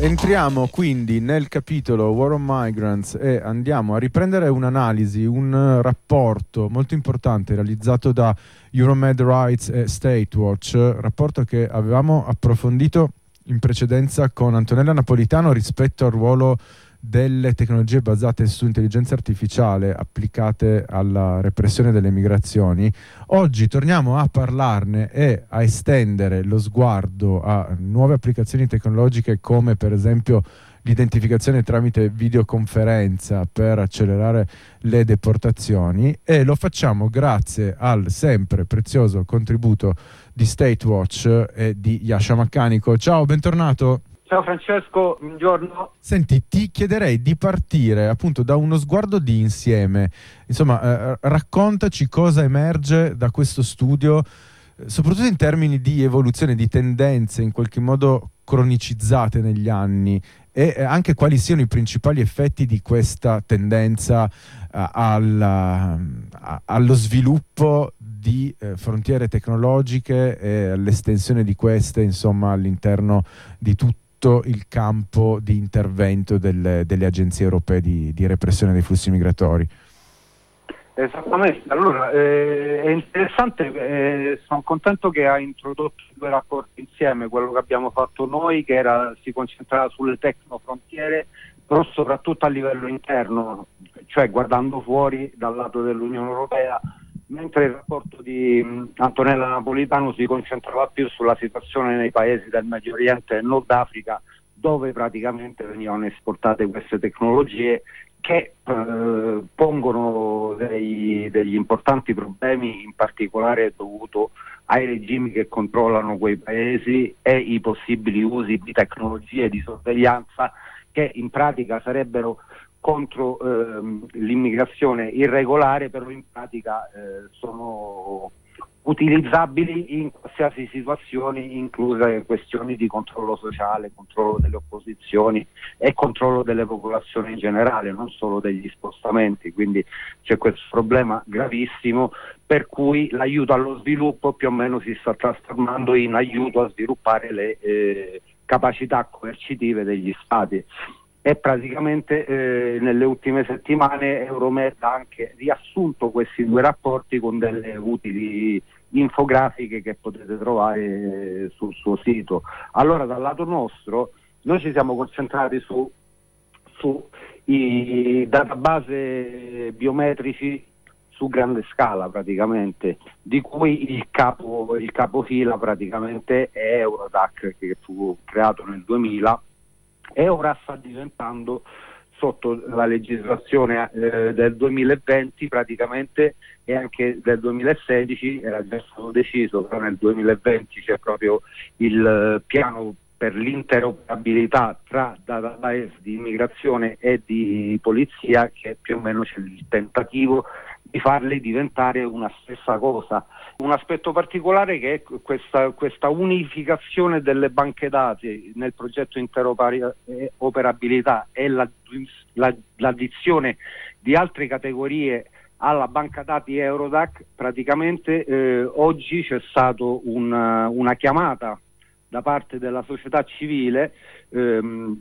Entriamo quindi nel capitolo War on Migrants e andiamo a riprendere un'analisi, un rapporto molto importante realizzato da Euromed Rights e State Watch, rapporto che avevamo approfondito in precedenza con Antonella Napolitano rispetto al ruolo delle tecnologie basate su intelligenza artificiale applicate alla repressione delle migrazioni. Oggi torniamo a parlarne e a estendere lo sguardo a nuove applicazioni tecnologiche come per esempio l'identificazione tramite videoconferenza per accelerare le deportazioni e lo facciamo grazie al sempre prezioso contributo di State Watch e di Yasha Maccanico. Ciao, bentornato. Ciao Francesco, buongiorno. Senti, ti chiederei di partire appunto da uno sguardo di insieme. Insomma, eh, raccontaci cosa emerge da questo studio, eh, soprattutto in termini di evoluzione, di tendenze in qualche modo cronicizzate negli anni e eh, anche quali siano i principali effetti di questa tendenza eh, alla, a, allo sviluppo di eh, frontiere tecnologiche e all'estensione di queste, insomma, all'interno di tutto tutto il campo di intervento del, delle agenzie europee di, di, repressione dei flussi migratori. Esattamente, allora eh, è interessante, eh, sono contento che ha introdotto due rapporti insieme, quello che abbiamo fatto noi che era, si concentrava sulle tecnofrontiere, però soprattutto a livello interno, cioè guardando fuori dal lato dell'Unione Europea mentre il rapporto di Antonella Napolitano si concentrava più sulla situazione nei paesi del Medio Oriente e Nord Africa dove praticamente venivano esportate queste tecnologie che eh, pongono dei, degli importanti problemi, in particolare dovuto ai regimi che controllano quei paesi e i possibili usi di tecnologie di sorveglianza che in pratica sarebbero contro ehm, l'immigrazione irregolare, però in pratica eh, sono utilizzabili in qualsiasi situazione, incluse questioni di controllo sociale, controllo delle opposizioni e controllo delle popolazioni in generale, non solo degli spostamenti. Quindi c'è questo problema gravissimo per cui l'aiuto allo sviluppo più o meno si sta trasformando in aiuto a sviluppare le eh, capacità coercitive degli stati e praticamente eh, nelle ultime settimane Euromed ha anche riassunto questi due rapporti con delle utili infografiche che potete trovare sul suo sito. Allora dal lato nostro noi ci siamo concentrati su, su i database biometrici su grande scala praticamente, di cui il, capo, il capofila praticamente è Eurodac che fu creato nel 2000 e ora sta diventando sotto la legislazione eh, del 2020 praticamente e anche del 2016 era già stato deciso, però nel 2020 c'è proprio il eh, piano per l'interoperabilità tra database di immigrazione e di polizia che più o meno c'è il tentativo di farle diventare una stessa cosa. Un aspetto particolare che è questa, questa unificazione delle banche dati nel progetto interoperabilità e la, la, l'addizione di altre categorie alla banca dati Eurodac, praticamente eh, oggi c'è stata una, una chiamata da parte della società civile ehm,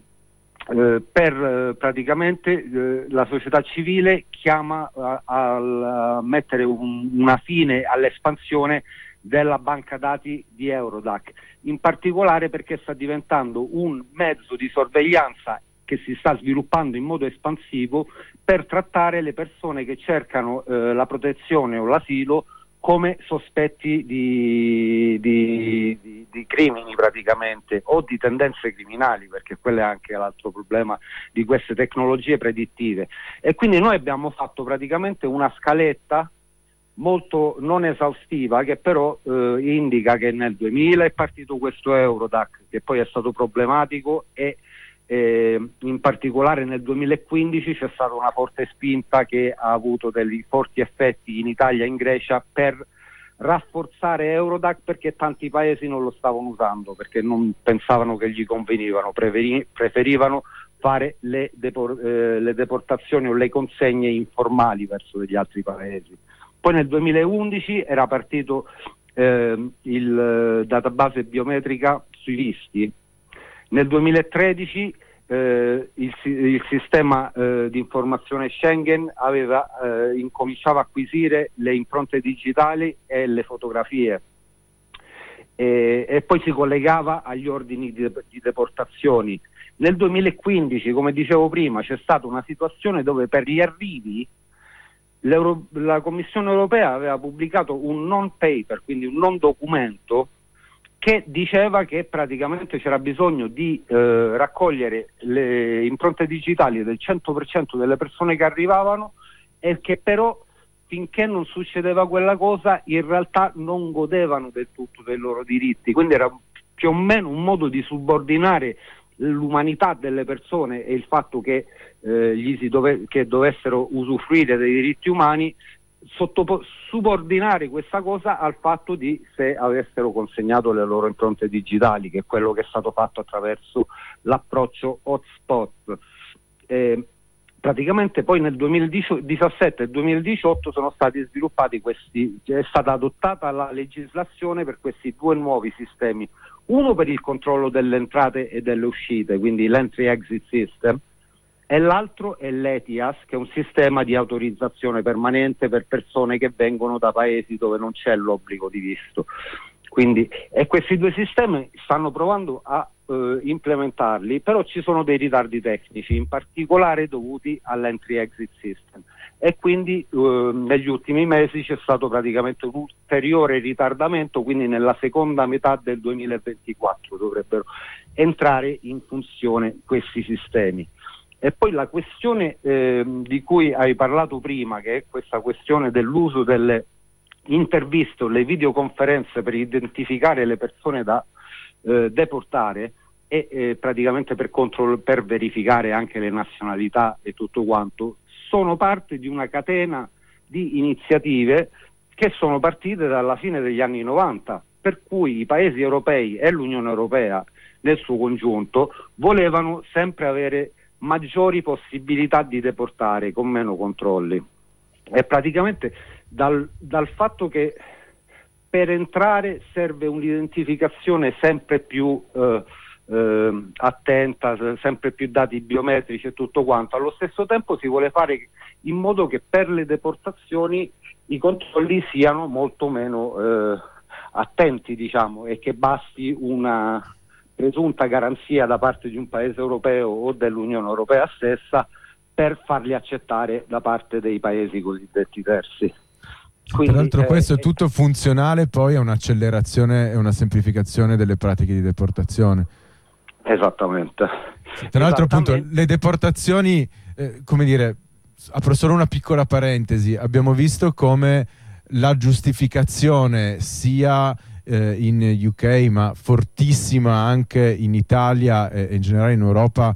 eh, per eh, praticamente eh, la società civile chiama a, a, mettere un, una fine all'espansione della banca dati di Eurodac, in particolare perché sta diventando un mezzo di sorveglianza che si sta sviluppando in modo espansivo per trattare le persone che cercano eh, la protezione o l'asilo come sospetti di, di, di, di, crimini praticamente o di tendenze criminali perché quello è anche l'altro problema di queste tecnologie predittive. E quindi noi abbiamo fatto praticamente una scaletta molto non esaustiva che però eh, indica che nel 2000 è partito questo Eurodac che poi è stato problematico e eh, in particolare nel 2015 c'è stata una forte spinta che ha avuto dei forti effetti in Italia e in Grecia per rafforzare Eurodac perché tanti paesi non lo stavano usando perché non pensavano che gli convenivano, preferivano fare le, depor- eh, le deportazioni o le consegne informali verso degli altri paesi. Poi nel 2011 era partito eh, il database biometrica i visti, nel 2013 eh, il, il, sistema eh, di informazione Schengen aveva, eh, incominciava a acquisire le impronte digitali e le fotografie e, e poi si collegava agli ordini di, di deportazioni. Nel 2015, come dicevo prima, c'è stata una situazione dove per gli arrivi la Commissione europea aveva pubblicato un non paper, quindi un non documento, che diceva che praticamente c'era bisogno di eh, raccogliere le impronte digitali del 100% delle persone che arrivavano e che però finché non succedeva quella cosa in realtà non godevano del tutto dei loro diritti, quindi era più o meno un modo di subordinare l'umanità delle persone e il fatto che, eh, dove, che dovessero usufruire dei diritti umani sottopo- subordinare questa cosa al fatto di se avessero consegnato le loro impronte digitali, che è quello che è stato fatto attraverso l'approccio hotspot. Eh, praticamente poi nel 2017 e 2018 sono stati sviluppati questi, è stata adottata la legislazione per questi due nuovi sistemi, uno per il controllo delle entrate e delle uscite, quindi l'entry exit system, e l'altro è l'ETIAS, che è un sistema di autorizzazione permanente per persone che vengono da paesi dove non c'è l'obbligo di visto. Quindi, e questi due sistemi stanno provando a eh, implementarli, però ci sono dei ritardi tecnici, in particolare dovuti all'entry exit system. E quindi eh, negli ultimi mesi c'è stato praticamente un ulteriore ritardamento, quindi nella seconda metà del 2024 dovrebbero entrare in funzione questi sistemi. E poi la questione eh, di cui hai parlato prima, che è questa questione dell'uso delle interviste o le videoconferenze per identificare le persone da eh, deportare e eh, praticamente per, controllo, per verificare anche le nazionalità e tutto quanto, sono parte di una catena di iniziative che sono partite dalla fine degli anni 90, per cui i paesi europei e l'Unione Europea nel suo congiunto volevano sempre avere maggiori possibilità di deportare con meno controlli. E praticamente dal, dal fatto che per entrare serve un'identificazione sempre più eh, eh, attenta, sempre più dati biometrici e tutto quanto. Allo stesso tempo si vuole fare in modo che per le deportazioni i controlli siano molto meno eh, attenti, diciamo, e che basti una, presunta garanzia da parte di un paese europeo o dell'Unione Europea stessa per farli accettare da parte dei paesi cosiddetti terzi. Quindi, Tra l'altro questo è tutto funzionale poi a un'accelerazione e una semplificazione delle pratiche di deportazione. Esattamente. Tra l'altro appunto le deportazioni, eh, come dire, apro solo una piccola parentesi, abbiamo visto come la giustificazione sia eh, in UK, ma fortissima anche in Italia e, in generale in Europa.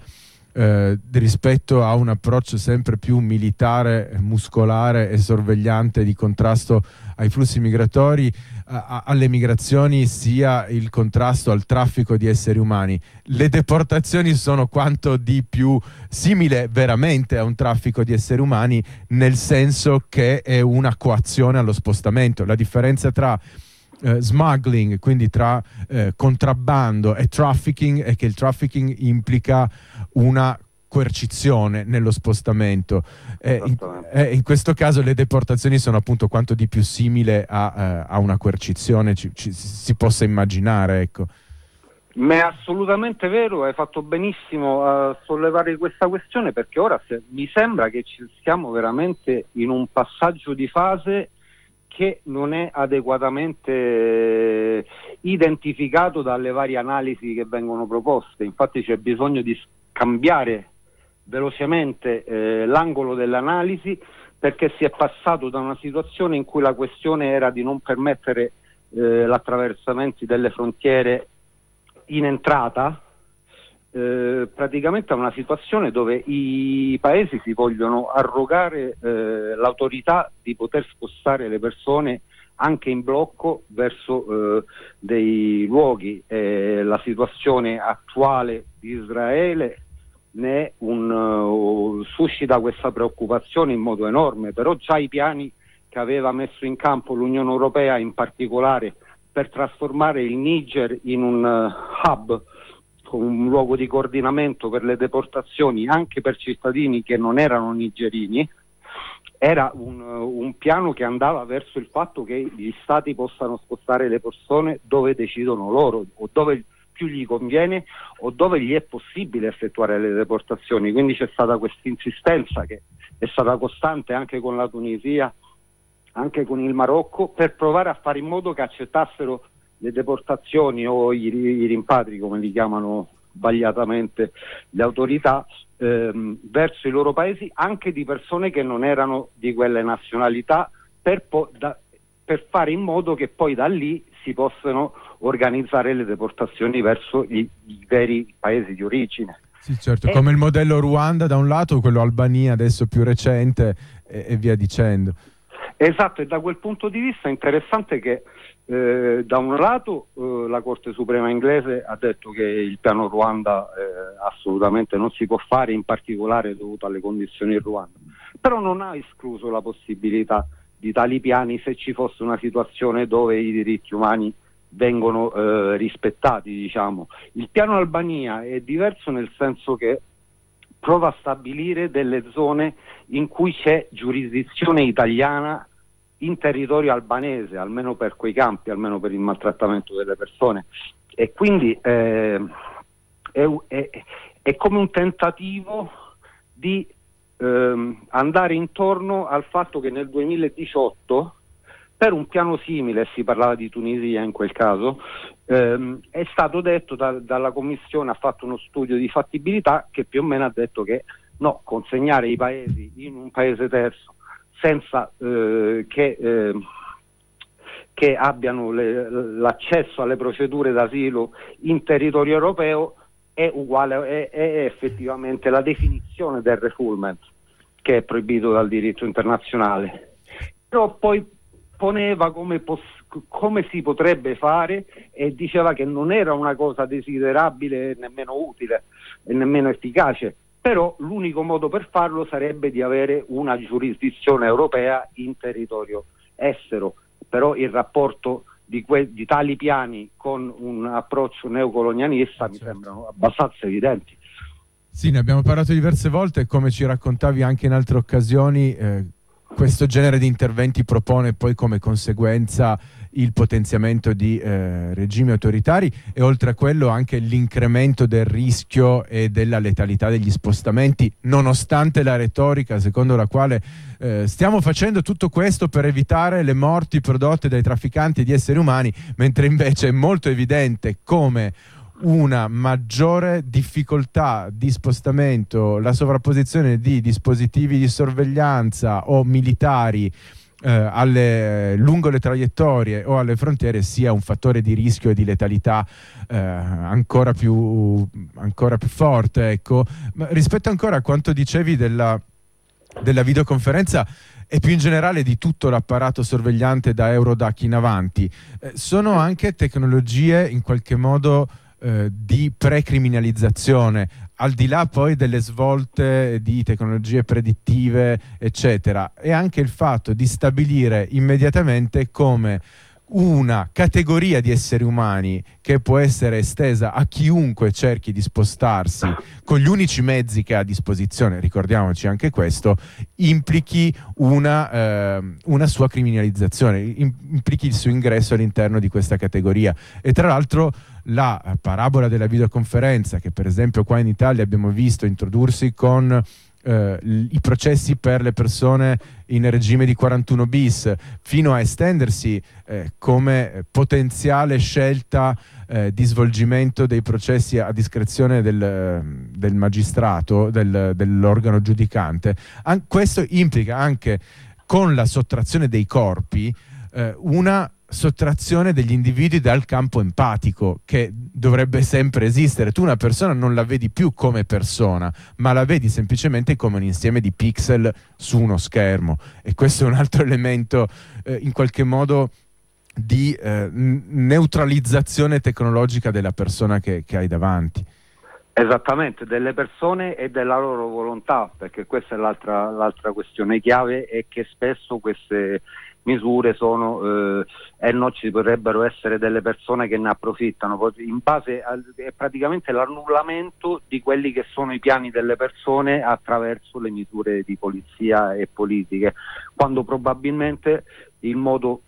Eh, rispetto a un approccio sempre più militare, muscolare e sorvegliante di contrasto ai flussi migratori, a, alle migrazioni, sia il contrasto al traffico di esseri umani. Le deportazioni sono quanto di più simile veramente a un traffico di esseri umani, nel senso che è una coazione allo spostamento. La differenza tra eh, smuggling, quindi tra eh, contrabbando e trafficking, è che il trafficking implica una coercizione nello spostamento. Eh, in, eh, in, questo caso le deportazioni sono appunto quanto di più simile a, eh, a una coercizione ci, ci, si possa immaginare. Ecco. Ma è assolutamente vero, hai fatto benissimo a sollevare questa questione perché ora se, mi sembra che ci siamo veramente in un passaggio di fase che non è adeguatamente eh, identificato dalle varie analisi che vengono proposte. Infatti c'è bisogno di cambiare velocemente eh, l'angolo dell'analisi perché si è passato da una situazione in cui la questione era di non permettere eh, l'attraversamento delle frontiere in entrata eh, praticamente a una situazione dove i paesi si vogliono arrogare eh, l'autorità di poter spostare le persone anche in blocco verso eh, dei luoghi. la situazione attuale di Israele ne un, uh, suscita questa preoccupazione in modo enorme, però già i piani che aveva messo in campo l'Unione Europea in particolare per trasformare il Niger in un uh, hub, un luogo di coordinamento per le deportazioni anche per cittadini che non erano nigerini, era un, un, piano che andava verso il fatto che gli stati possano spostare le persone dove decidono loro o dove più gli conviene o dove gli è possibile effettuare le deportazioni. Quindi c'è stata questa insistenza che è stata costante anche con la Tunisia, anche con il Marocco, per provare a fare in modo che accettassero le deportazioni o i, i rimpatri, come li chiamano sbagliatamente le autorità, ehm, verso i loro paesi anche di persone che non erano di quelle nazionalità per, po- da, per fare in modo che poi da lì si possano organizzare le deportazioni verso i, i veri paesi di origine. Sì, certo, e... come il modello Ruanda da un lato, quello Albania adesso più recente e, e via dicendo. Esatto, e da quel punto di vista è interessante che eh, da un lato eh, la Corte Suprema inglese ha detto che il piano Ruanda eh, assolutamente non si può fare, in particolare dovuto alle condizioni in Ruanda, però non ha escluso la possibilità di tali piani se ci fosse una situazione dove i diritti umani vengono eh, rispettati. Diciamo. Il piano Albania è diverso nel senso che prova a stabilire delle zone in cui c'è giurisdizione italiana in territorio albanese, almeno per quei campi, almeno per il maltrattamento delle persone. E quindi eh, è, è, è, come un tentativo di eh, andare intorno al fatto che nel 2018 per un piano simile, si parlava di Tunisia in quel caso, ehm, è stato detto da, dalla Commissione, ha fatto uno studio di fattibilità che più o meno ha detto che no, consegnare i paesi in un paese terzo senza eh, che, eh, che, abbiano le, l'accesso alle procedure d'asilo in territorio europeo è uguale, è, è effettivamente la definizione del refoulement che è proibito dal diritto internazionale. Però poi poneva come, poss- come, si potrebbe fare e diceva che non era una cosa desiderabile nemmeno utile e nemmeno efficace, però l'unico modo per farlo sarebbe di avere una giurisdizione europea in territorio estero, però il rapporto di, que- di tali piani con un approccio neocolonialista certo. mi sembrano abbastanza evidenti. Sì, ne abbiamo parlato diverse volte, come ci raccontavi anche in altre occasioni. Eh, questo genere di interventi propone poi come conseguenza il potenziamento di eh, regimi autoritari e oltre a quello anche l'incremento del rischio e della letalità degli spostamenti, nonostante la retorica secondo la quale eh, stiamo facendo tutto questo per evitare le morti prodotte dai trafficanti di esseri umani, mentre invece è molto evidente come una maggiore difficoltà di spostamento, la sovrapposizione di dispositivi di sorveglianza o militari eh, alle, lungo le traiettorie o alle frontiere sia un fattore di rischio e di letalità eh, ancora, più, ancora più forte. Ecco. Rispetto ancora a quanto dicevi della, della videoconferenza, e più in generale di tutto l'apparato sorvegliante da Eurodac in avanti, eh, sono anche tecnologie in qualche modo eh, di precriminalizzazione, al di là poi delle svolte di tecnologie predittive, eccetera, e anche il fatto di stabilire immediatamente come una categoria di esseri umani che può essere estesa a chiunque cerchi di spostarsi con gli unici mezzi che ha a disposizione, ricordiamoci anche questo, implichi una, eh, una sua criminalizzazione, implichi il suo ingresso all'interno di questa categoria. E tra l'altro la parabola della videoconferenza che per esempio qua in Italia abbiamo visto introdursi con eh, i processi per le persone in regime di 41 bis fino a estendersi eh, come potenziale scelta eh, di svolgimento dei processi a discrezione del, del magistrato, del, dell'organo giudicante. An- questo implica anche con la sottrazione dei corpi eh, una sottrazione degli individui dal campo empatico che dovrebbe sempre esistere. Tu una persona non la vedi più come persona, ma la vedi semplicemente come un insieme di pixel su uno schermo e questo è un altro elemento eh, in qualche modo di eh, neutralizzazione tecnologica della persona che, che hai davanti. Esattamente, delle persone e della loro volontà, perché questa è l'altra, l'altra questione chiave, è che spesso queste, misure sono eh, e non ci potrebbero essere delle persone che ne approfittano. In base a, è praticamente l'annullamento di quelli che sono i piani delle persone attraverso le misure di polizia e politiche quando probabilmente il modo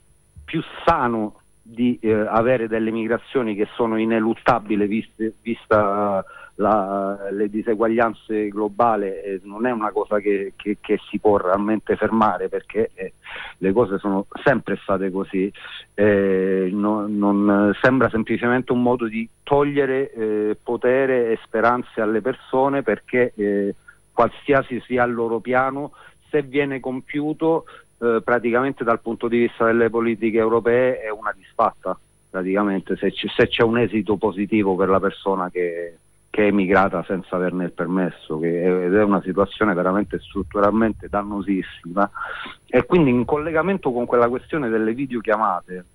più sano di eh, avere delle migrazioni che sono ineluttabili viste, vista la, le diseguaglianze globali eh, non è una cosa che, che, che, si può realmente fermare perché eh, le cose sono sempre state così, eh, no, non, sembra semplicemente un modo di togliere eh, potere e speranze alle persone perché eh, qualsiasi sia il loro piano, se viene compiuto eh, praticamente dal punto di vista delle politiche europee è una disfatta praticamente se c'è un esito positivo per la persona che, che è emigrata senza averne il permesso, che ed è una situazione veramente strutturalmente dannosissima. E quindi in collegamento con quella questione delle videochiamate,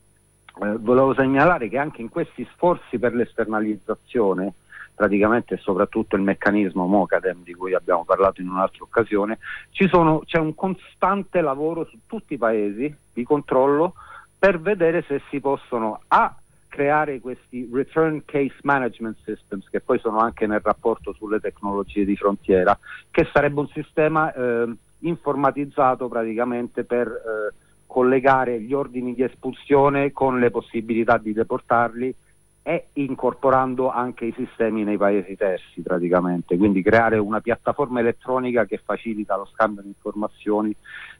eh, volevo segnalare che anche in questi sforzi per l'esternalizzazione, praticamente soprattutto il meccanismo Mocadem di cui abbiamo parlato in un'altra occasione, sono, c'è un costante lavoro su tutti i paesi di controllo per vedere se si possono A creare questi return case management systems che poi sono anche nel rapporto sulle tecnologie di frontiera, che sarebbe un sistema eh, informatizzato praticamente per eh, collegare gli ordini di espulsione con le possibilità di deportarli e incorporando anche i sistemi nei paesi terzi praticamente, quindi creare una piattaforma elettronica che facilita lo scambio di informazioni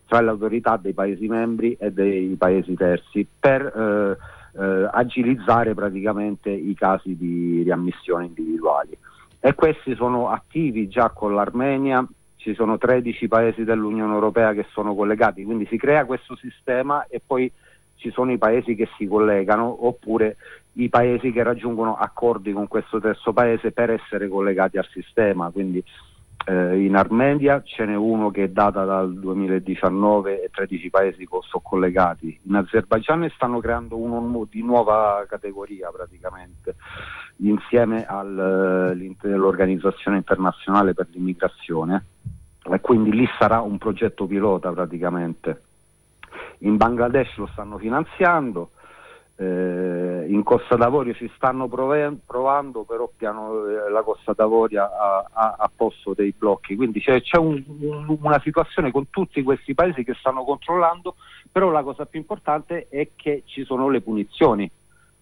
tra le autorità dei paesi membri e dei paesi terzi per eh, eh, agilizzare praticamente i casi di riammissione individuali. E questi sono attivi già con l'Armenia, ci sono 13 paesi dell'Unione Europea che sono collegati, quindi si crea questo sistema e poi ci sono i paesi che si collegano oppure i paesi che raggiungono accordi con questo terzo paese per essere collegati al sistema. Quindi eh, in Armenia ce n'è uno che è data dal 2019 e 13 paesi sono collegati. In Azerbaijan stanno creando uno di nuova categoria praticamente, insieme all'Organizzazione internazionale per l'immigrazione e quindi lì sarà un progetto pilota praticamente. In Bangladesh lo stanno finanziando, eh, in Costa d'Avorio si stanno prove- provando, però piano, eh, la Costa d'Avorio ha, ha, ha, posto dei blocchi, quindi c'è, c'è un, un, una situazione con tutti questi paesi che stanno controllando, però la cosa più importante è che ci sono le punizioni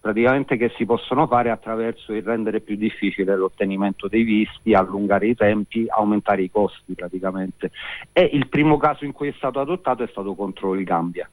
praticamente che si possono fare attraverso il rendere più difficile l'ottenimento dei visti, allungare i tempi, aumentare i costi praticamente. E il primo caso in cui è stato adottato è stato contro il Gambia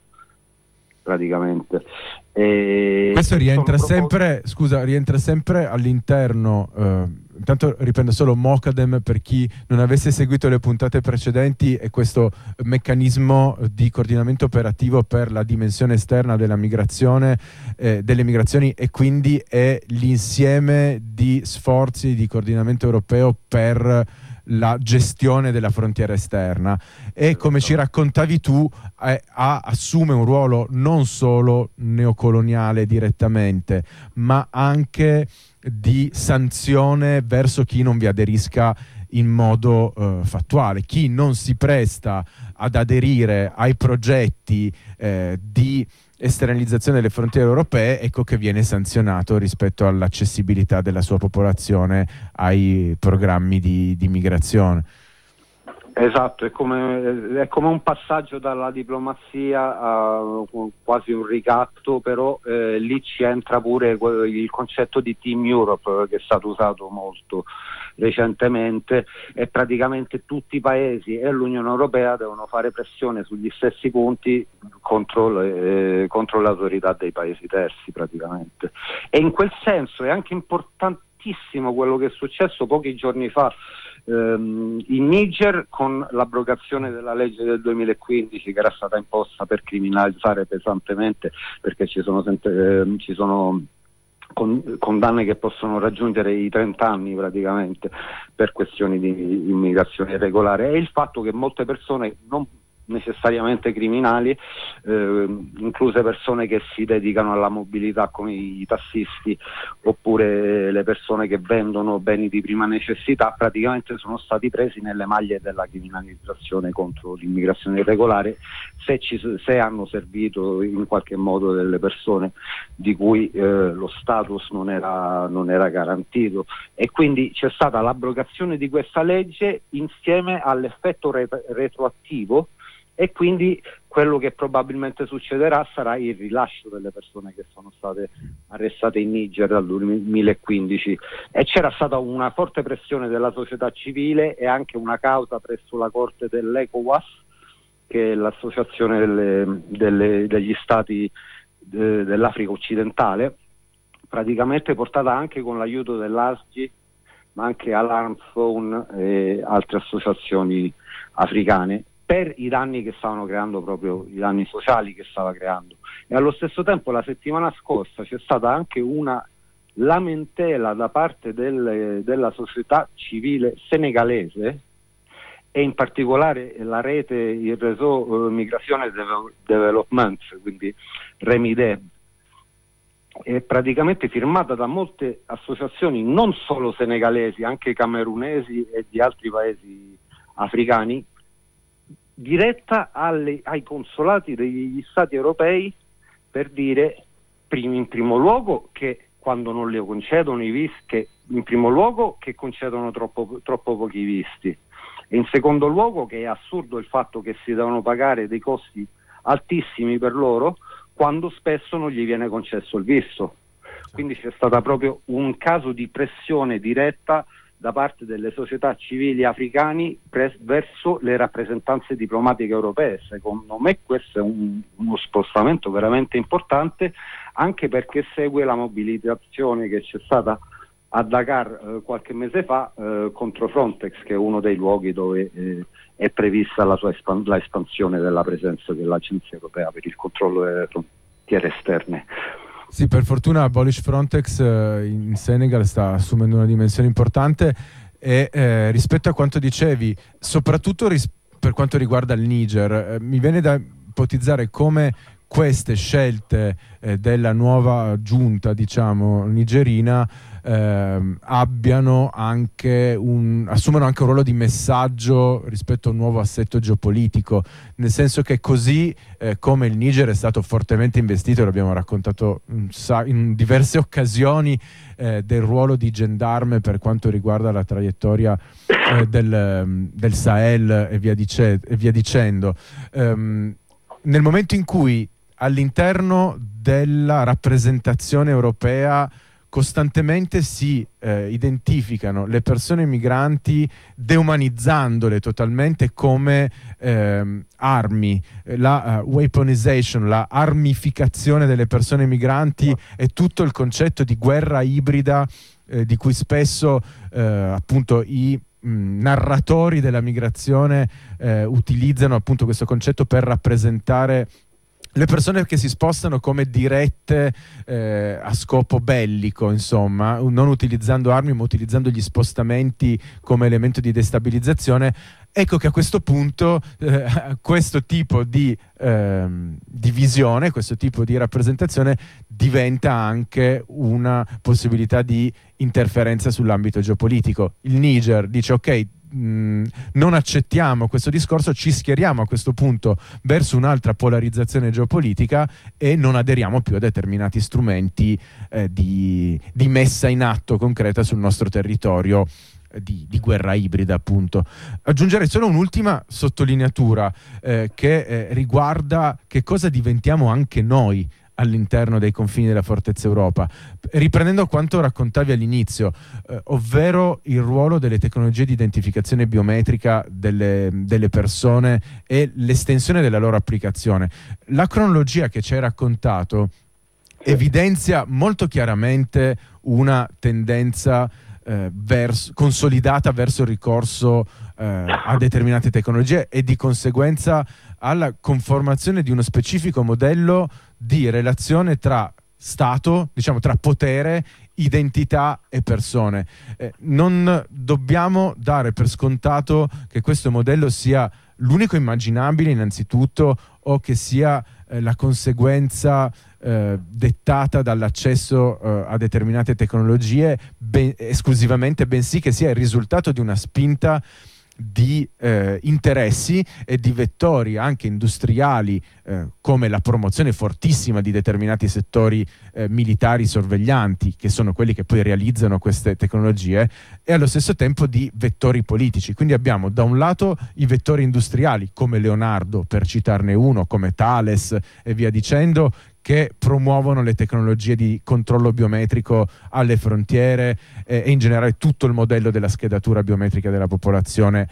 praticamente. E Questo rientra sempre, scusa, rientra sempre all'interno, eh, intanto riprendo solo Mocadem per chi non avesse seguito le puntate precedenti, è questo meccanismo di coordinamento operativo per la dimensione esterna della migrazione, eh, delle migrazioni e quindi è l'insieme di sforzi di coordinamento europeo per la gestione della frontiera esterna e come ci raccontavi tu eh, assume un ruolo non solo neocoloniale direttamente ma anche di sanzione verso chi non vi aderisca in modo eh, fattuale. Chi non si presta ad aderire ai progetti eh, di esternalizzazione delle frontiere europee, ecco che viene sanzionato rispetto all'accessibilità della sua popolazione ai programmi di, di migrazione. Esatto, è come, è come, un passaggio dalla diplomazia a quasi un ricatto, però eh, lì ci entra pure il concetto di Team Europe che è stato usato molto recentemente e praticamente tutti i paesi e l'Unione Europea devono fare pressione sugli stessi punti contro le, eh, contro le autorità dei paesi terzi praticamente. E in quel senso è anche importantissimo quello che è successo pochi giorni fa ehm, in Niger con l'abrogazione della legge del 2015 che era stata imposta per criminalizzare pesantemente perché ci sono, eh, ci sono con, condanne che possono raggiungere i 30 anni praticamente per questioni di immigrazione irregolare. E il fatto che molte persone non necessariamente criminali, eh, incluse persone che si dedicano alla mobilità come i tassisti oppure le persone che vendono beni di prima necessità, praticamente sono stati presi nelle maglie della criminalizzazione contro l'immigrazione irregolare se, ci, se hanno servito in qualche modo delle persone di cui eh, lo status non era, non era garantito. E quindi c'è stata l'abrogazione di questa legge insieme all'effetto ret- retroattivo e quindi quello che probabilmente succederà sarà il rilascio delle persone che sono state arrestate in Niger dal 2015 e c'era stata una forte pressione della società civile e anche una causa presso la corte dell'ECOWAS che è l'associazione delle, delle, degli stati de, dell'Africa occidentale praticamente portata anche con l'aiuto dell'ASGI ma anche Alarm Phone e altre associazioni africane per i danni che stavano creando proprio i danni sociali che stava creando. E allo stesso tempo la settimana scorsa c'è stata anche una lamentela da parte del, della società civile senegalese e in particolare la rete il réseau uh, Migrazione Development quindi Remide è praticamente firmata da molte associazioni non solo senegalesi anche camerunesi e di altri paesi africani diretta alle, ai consolati degli stati europei per dire in primo luogo che quando non le concedono i visti, in primo luogo che concedono troppo, troppo pochi visti e in secondo luogo che è assurdo il fatto che si devono pagare dei costi altissimi per loro quando spesso non gli viene concesso il visto. Quindi c'è stato proprio un caso di pressione diretta da parte delle società civili africani pres- verso le rappresentanze diplomatiche europee. Secondo me questo è un, uno spostamento veramente importante anche perché segue la mobilitazione che c'è stata a Dakar eh, qualche mese fa eh, contro Frontex, che è uno dei luoghi dove eh, è prevista la sua espan- la espansione della presenza dell'Agenzia europea per il controllo delle frontiere esterne. Sì, per fortuna Abolish Frontex eh, in Senegal sta assumendo una dimensione importante e eh, rispetto a quanto dicevi, soprattutto ris- per quanto riguarda il Niger, eh, mi viene da ipotizzare come queste scelte eh, della nuova giunta, diciamo, nigerina ehm, abbiano anche un, assumano anche un ruolo di messaggio rispetto a un nuovo assetto geopolitico, nel senso che così eh, come il Niger è stato fortemente investito, l'abbiamo raccontato in diverse occasioni, eh, del ruolo di gendarme per quanto riguarda la traiettoria eh, del, del, Sahel e via, dice, e via dicendo. Um, nel momento in cui all'interno della rappresentazione europea costantemente si eh, identificano le persone migranti deumanizzandole totalmente come eh, armi, la uh, weaponization, la armificazione delle persone migranti e tutto il concetto di guerra ibrida eh, di cui spesso eh, appunto i narratori della migrazione eh, utilizzano appunto questo concetto per rappresentare le persone che si spostano come dirette eh, a scopo bellico, insomma, non utilizzando armi ma utilizzando gli spostamenti come elemento di destabilizzazione, ecco che a questo punto eh, questo tipo di, eh, di, visione, questo tipo di rappresentazione diventa anche una possibilità di interferenza sull'ambito geopolitico. Il Niger dice ok, mh, non accettiamo questo discorso, ci schieriamo a questo punto verso un'altra polarizzazione geopolitica e non aderiamo più a determinati strumenti eh, di, di messa in atto concreta sul nostro territorio. Eh, di, di, guerra ibrida, appunto. Aggiungerei solo un'ultima sottolineatura eh, che eh, riguarda che cosa diventiamo anche noi all'interno dei confini della Fortezza Europa. Riprendendo quanto raccontavi all'inizio, eh, ovvero il ruolo delle tecnologie di identificazione biometrica delle, delle, persone e l'estensione della loro applicazione. La cronologia che ci hai raccontato evidenzia molto chiaramente una tendenza eh, verso, consolidata verso il ricorso eh, a determinate tecnologie e di conseguenza alla conformazione di uno specifico modello di relazione tra Stato, diciamo tra potere, identità e persone. Eh, non dobbiamo dare per scontato che questo modello sia l'unico immaginabile innanzitutto o che sia eh, la conseguenza eh, dettata dall'accesso eh, a determinate tecnologie ben, esclusivamente, bensì che sia il risultato di una spinta di eh, interessi e di vettori anche industriali eh, come la promozione fortissima di determinati settori eh, militari sorveglianti che sono quelli che poi realizzano queste tecnologie e allo stesso tempo di vettori politici. Quindi abbiamo da un lato i vettori industriali come Leonardo per citarne uno come Thales e via dicendo che promuovono le tecnologie di controllo biometrico alle frontiere eh, e in generale tutto il modello della schedatura biometrica della popolazione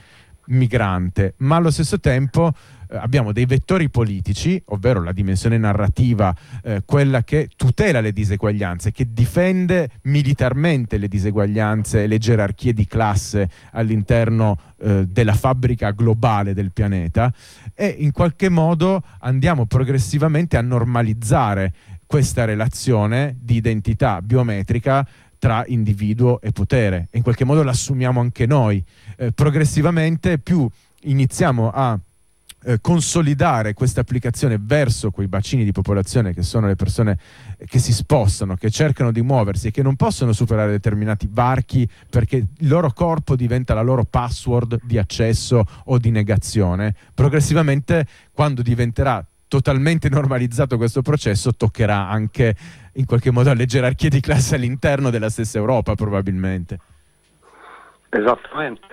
migrante, ma allo stesso tempo eh, abbiamo dei vettori politici, ovvero la dimensione narrativa, eh, quella che tutela le diseguaglianze, che difende militarmente le diseguaglianze e le gerarchie di classe all'interno eh, della fabbrica globale del pianeta e in qualche modo andiamo progressivamente a normalizzare questa relazione di identità biometrica tra individuo e potere e in qualche modo l'assumiamo anche noi. Eh, progressivamente più iniziamo a eh, consolidare questa applicazione verso quei bacini di popolazione che sono le persone che si spostano, che cercano di muoversi e che non possono superare determinati varchi perché il loro corpo diventa la loro password di accesso o di negazione, progressivamente quando diventerà totalmente normalizzato questo processo toccherà anche in qualche modo alle gerarchie di classe all'interno della stessa Europa probabilmente. Esattamente,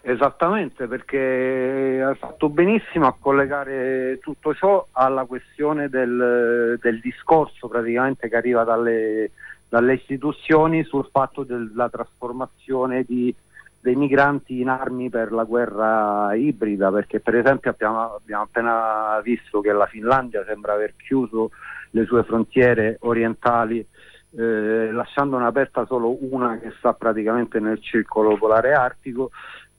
esattamente perché hai fatto benissimo a collegare tutto ciò alla questione del, del discorso praticamente che arriva dalle, dalle istituzioni sul fatto della trasformazione di dei migranti in armi per la guerra ibrida, perché per esempio abbiamo, abbiamo, appena visto che la Finlandia sembra aver chiuso le sue frontiere orientali, eh, lasciandone aperta solo una che sta praticamente nel circolo polare artico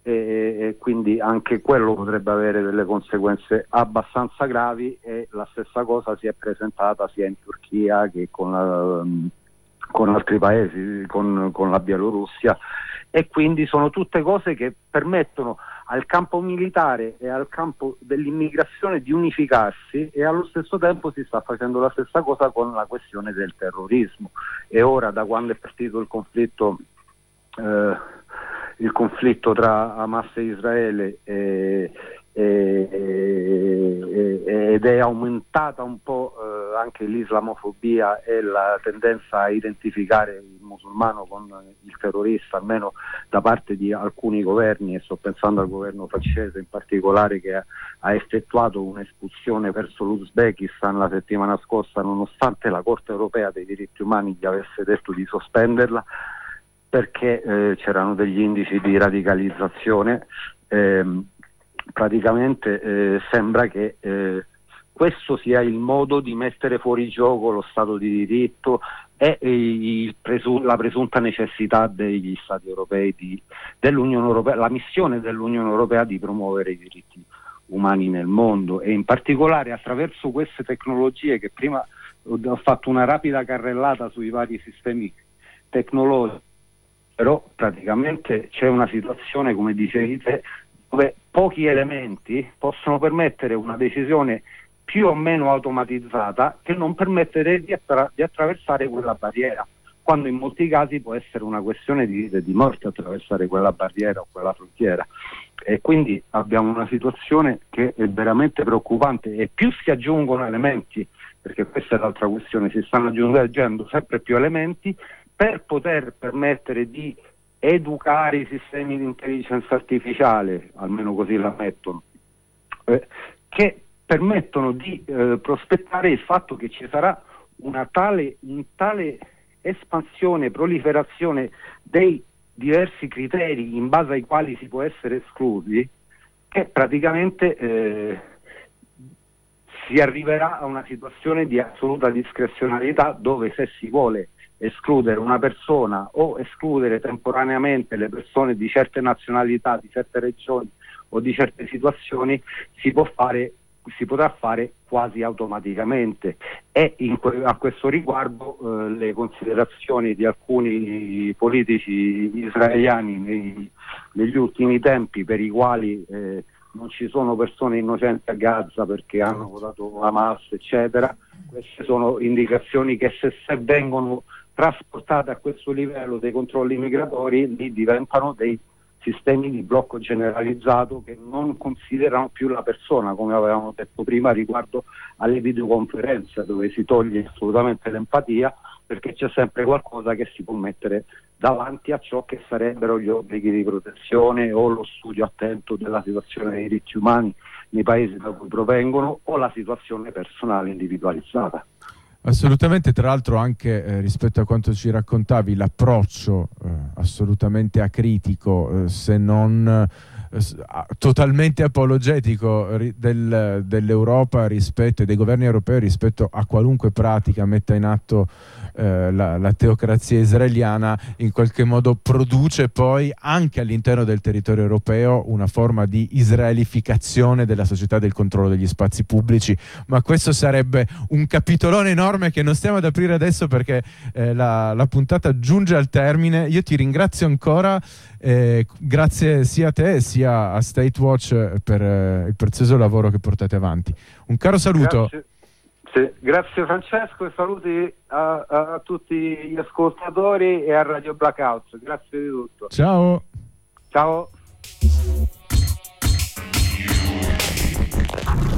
e, e, quindi anche quello potrebbe avere delle conseguenze abbastanza gravi e la stessa cosa si è presentata sia in Turchia che con, la, con altri paesi, con, con la Bielorussia e quindi sono tutte cose che permettono al campo militare e al campo dell'immigrazione di unificarsi e allo stesso tempo si sta facendo la stessa cosa con la questione del terrorismo. E ora da quando è partito il conflitto eh, il conflitto tra Hamas e Israele eh, eh, ed è aumentata un po' eh, anche l'islamofobia e la tendenza a identificare il musulmano con il terrorista, almeno da parte di alcuni governi, e sto pensando al governo francese in particolare che ha, effettuato un'espulsione verso l'Uzbekistan la settimana scorsa, nonostante la Corte europea dei diritti umani gli avesse detto di sospenderla perché eh, c'erano degli indici di radicalizzazione. Ehm, praticamente eh, sembra che eh, questo sia il modo di mettere fuori gioco lo Stato di diritto e presu- la presunta necessità degli Stati europei, di, dell'Unione Europea, la missione dell'Unione Europea di promuovere i diritti umani nel mondo e in particolare attraverso queste tecnologie che prima ho fatto una rapida carrellata sui vari sistemi tecnologici, però praticamente c'è una situazione, come dicevi te, dove pochi elementi possono permettere una decisione più o meno automatizzata che non permettere di, attra- di attraversare quella barriera, quando in molti casi può essere una questione di vita e di morte attraversare quella barriera o quella frontiera. E quindi abbiamo una situazione che è veramente preoccupante e più si aggiungono elementi, perché questa è l'altra questione, si stanno aggiungendo sempre più elementi per poter permettere di educare i sistemi di intelligenza artificiale, almeno così la mettono, eh, che permettono di eh, prospettare il fatto che ci sarà una tale, un tale espansione, proliferazione dei diversi criteri in base ai quali si può essere esclusi, che praticamente eh, si arriverà a una situazione di assoluta discrezionalità dove se si vuole escludere una persona o escludere temporaneamente le persone di certe nazionalità, di certe regioni o di certe situazioni si, può fare, si potrà fare quasi automaticamente e que- a questo riguardo eh, le considerazioni di alcuni politici israeliani nei, negli ultimi tempi per i quali eh, non ci sono persone innocenti a Gaza perché hanno votato Hamas, eccetera. Queste sono indicazioni che se, se vengono trasportate a questo livello dei controlli migratori lì diventano dei sistemi di blocco generalizzato che non considerano più la persona, come avevamo detto prima riguardo alle videoconferenze dove si toglie assolutamente l'empatia perché c'è sempre qualcosa che si può mettere davanti a ciò che sarebbero gli obblighi di protezione o lo studio attento della situazione dei diritti umani nei paesi da cui provengono o la situazione personale individualizzata. Assolutamente, tra l'altro anche eh, rispetto a quanto ci raccontavi, l'approccio eh, assolutamente acritico, eh, se non totalmente apologetico del, dell'Europa rispetto e dei governi europei rispetto a qualunque pratica metta in atto eh, la, la, teocrazia israeliana in qualche modo produce poi anche all'interno del territorio europeo una forma di israelificazione della società del controllo degli spazi pubblici, ma questo sarebbe un capitolone enorme che non stiamo ad aprire adesso perché eh, la, la, puntata giunge al termine. Io ti ringrazio ancora, eh, grazie sia a te sia a State Watch per eh, il prezioso lavoro che portate avanti. Un caro saluto. Grazie. Sì, grazie Francesco e saluti a, a, tutti gli ascoltatori e a Radio Blackout. Grazie di tutto. Ciao. Ciao.